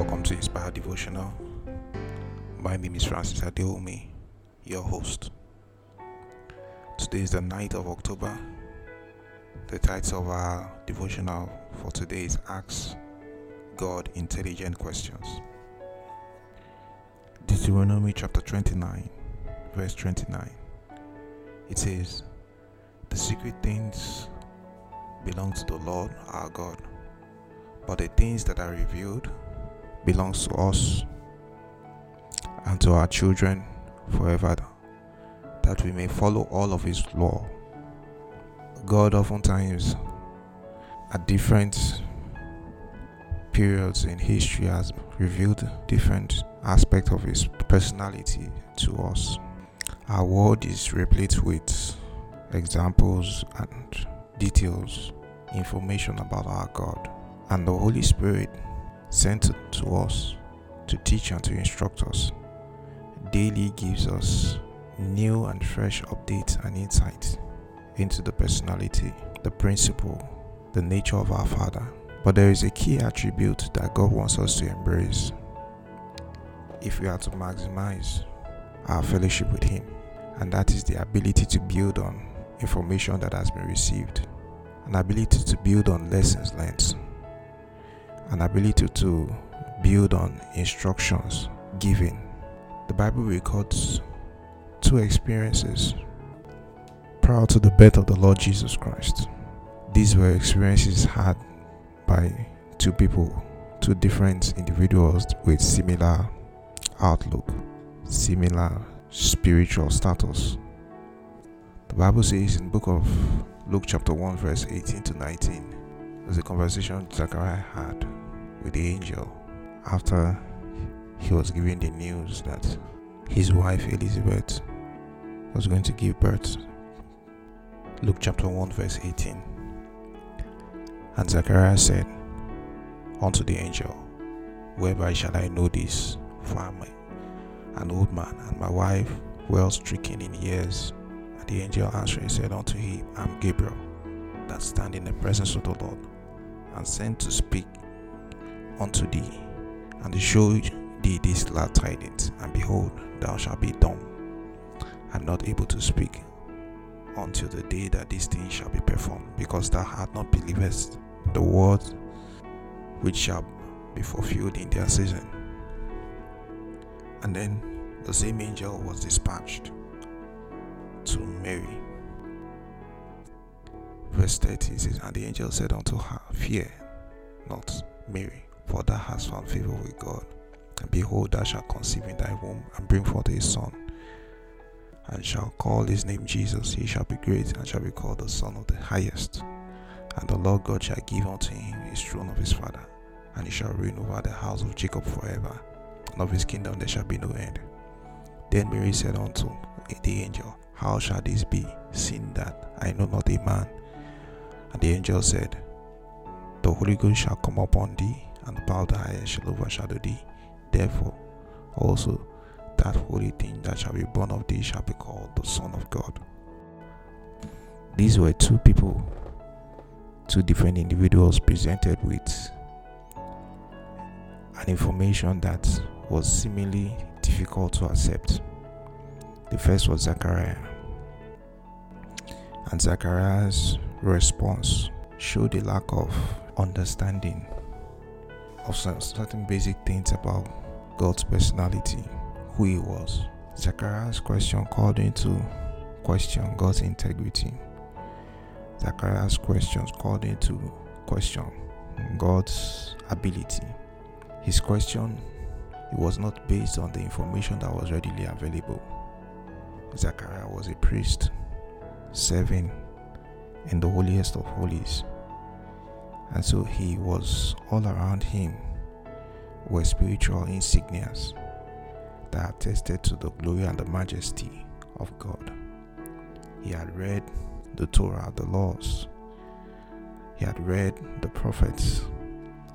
Welcome to Inspire Devotional. My name is Francis Adewunmi, your host. Today is the 9th of October. The title of our devotional for today is Ask God Intelligent Questions. Deuteronomy chapter 29, verse 29. It says, The secret things belong to the Lord our God, but the things that are revealed belongs to us and to our children forever, that we may follow all of His law. God oftentimes, at different periods in history, has revealed different aspects of His personality to us. Our world is replete with examples and details, information about our God, and the Holy Spirit sent to us to teach and to instruct us daily gives us new and fresh updates and insights into the personality, the principle, the nature of our Father. But there is a key attribute that God wants us to embrace if we are to maximize our fellowship with Him, and that is the ability to build on information that has been received, an ability to build on lessons learned, an ability to build on instructions given. The Bible records two experiences prior to the birth of the Lord Jesus Christ. These were experiences had by two people, two different individuals with similar outlook, similar spiritual status. The Bible says in book of Luke chapter 1 verse 18 to 19, there's a conversation Zechariah had with the angel after he was given the news that his wife Elizabeth was going to give birth. Luke chapter 1, verse 18. And Zechariah said unto the angel, Whereby shall I know this? For I am an old man, and my wife well stricken in years. And the angel answered and said unto him, I am Gabriel, that stand in the presence of the Lord, and sent to speak unto thee, and show thee these glad tidings. And behold, thou shalt be dumb, and not able to speak, until the day that these things shall be performed, because thou hast not believed the word which shall be fulfilled in their season. And then the same angel was dispatched to Mary. Verse 30 says, And the angel said unto her, Fear not, Mary, for thou hast found favor with God. And behold, thou shalt conceive in thy womb and bring forth a son, and shall call his name Jesus. He shall be great and shall be called the Son of the Highest. And the Lord God shall give unto him his throne of his father, and he shall reign over the house of Jacob forever, and of his kingdom there shall be no end. Then Mary said unto the angel, How shall this be, seeing that I know not a man? And the angel said, The Holy Ghost shall come upon thee, and the power of the highest shall overshadow thee. Therefore, also that holy thing that shall be born of thee shall be called the Son of God. These were two people, two different individuals presented with an information that was seemingly difficult to accept. The first was Zachariah, and Zachariah's response showed a lack of understanding of certain basic things about God's personality, who He was. Zachariah's question called into question God's integrity. Zachariah's questions called into question God's ability. His question it was not based on the information that was readily available. Zachariah was a priest serving in the holiest of holies. And so he was all around him were spiritual insignias that attested to the glory and the majesty of God. He had read the Torah, the laws. He had read the prophets.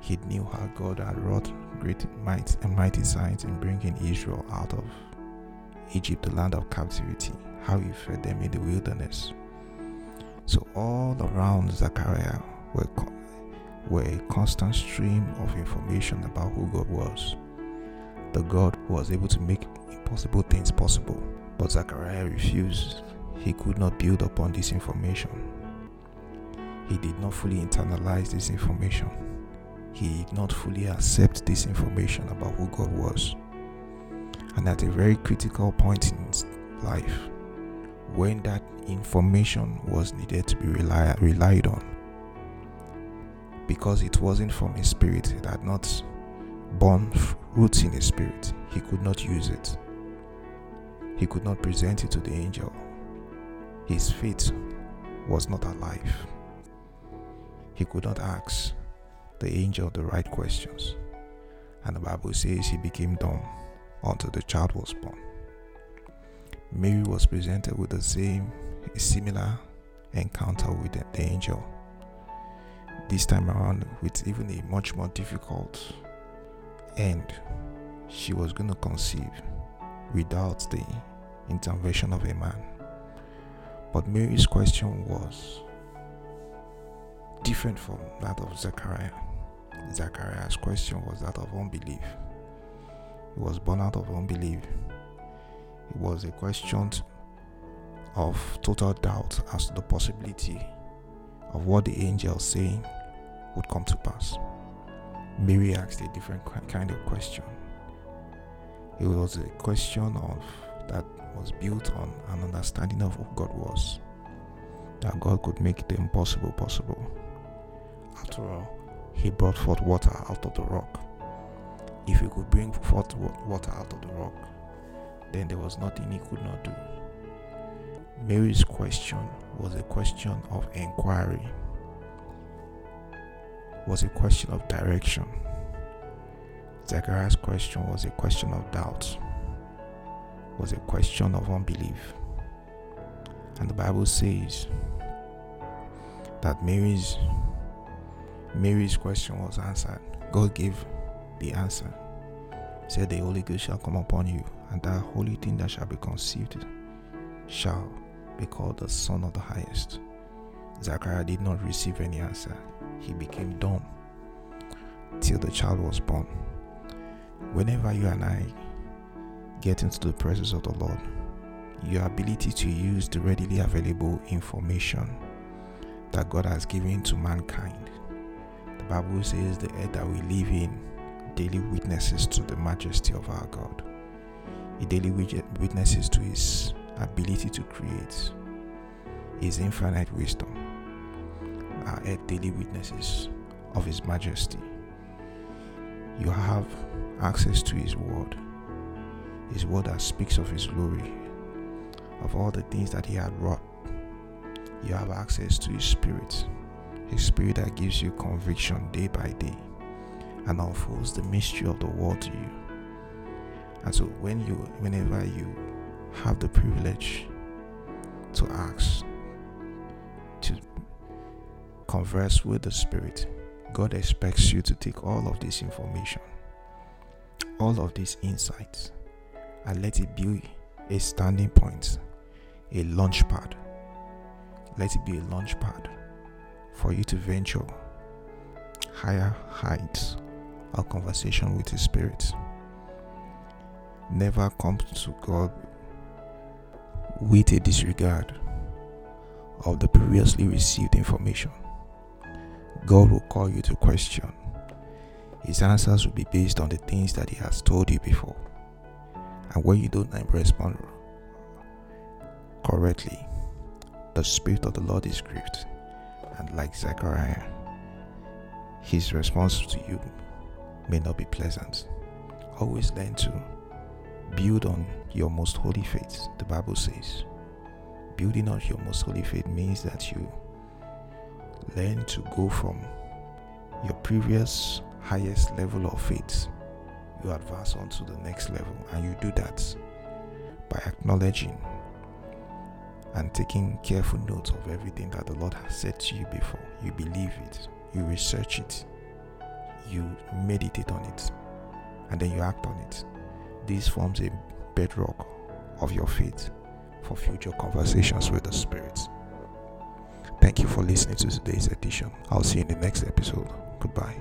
He knew how God had wrought great might and mighty signs in bringing Israel out of Egypt, the land of captivity, how he fed them in the wilderness. So all around Zechariah were, were a constant stream of information about who God was. The God who was able to make impossible things possible. But Zechariah refused. He could not build upon this information. He did not fully internalize this information. He did not fully accept this information about who God was. And at a very critical point in his life, when that information was needed to be relied on, because it wasn't from his spirit, it had not borne roots in his spirit, he could not use it. He could not present it to the angel. His faith was not alive. He could not ask the angel the right questions. And the Bible says he became dumb until the child was born. Mary was presented with the same, similar encounter with the angel. This time around, with even a much more difficult end, she was going to conceive without the intervention of a man. But Mary's question was different from that of Zechariah. Zechariah's question was that of unbelief. He was born out of unbelief. It was a question of total doubt as to the possibility of what the angel saying would come to pass. Mary asked a different kind of question. It was a question of that was built on an understanding of who God was. That God could make the impossible possible. After all, He brought forth water out of the rock. If He could bring forth water out of the rock, then there was nothing He could not do. Mary's question was a question of inquiry, was a question of direction. Zechariah's question was a question of doubt, was a question of unbelief. And the Bible says that Mary's Mary's question was answered. God gave the answer. Said, The Holy Ghost shall come upon you, and that holy thing that shall be conceived shall be called the Son of the Highest. Zachariah did not receive any answer. He became dumb till the child was born. Whenever you and I get into the presence of the Lord, your ability to use the readily available information that God has given to mankind. The Bible says the earth that we live in daily witnesses to the majesty of our God. It daily witnesses to His ability to create, His infinite wisdom. Earth daily witnesses of His majesty. You have access to His Word, His Word that speaks of His glory, of all the things that He had wrought. You have access to His Spirit, His Spirit that gives you conviction day by day and unfolds the mystery of the world to you. And so when you whenever you have the privilege to ask converse with the spirit, God expects you to take all of this information, all of these insights, and let it be a standing point, a launch pad. Let it be a launch pad for you to venture higher heights of conversation with His Spirit never come to God with a disregard of the previously received information. God will call you to question. His answers will be based on the things that He has told you before. And when you don't respond correctly, the Spirit of the Lord is grieved. And like Zechariah, his response to you may not be pleasant. Always learn to build on your most holy faith, the Bible says. Building on your most holy faith means that you learn to go from your previous highest level of faith, you advance on to the next level, and you do that by acknowledging and taking careful note of everything that the Lord has said to you before. You believe it, you research it, you meditate on it, and then you act on it. This forms a bedrock of your faith for future conversations with the Spirit. Thank you. For listening to today's edition. I'll see you in the next episode. Goodbye.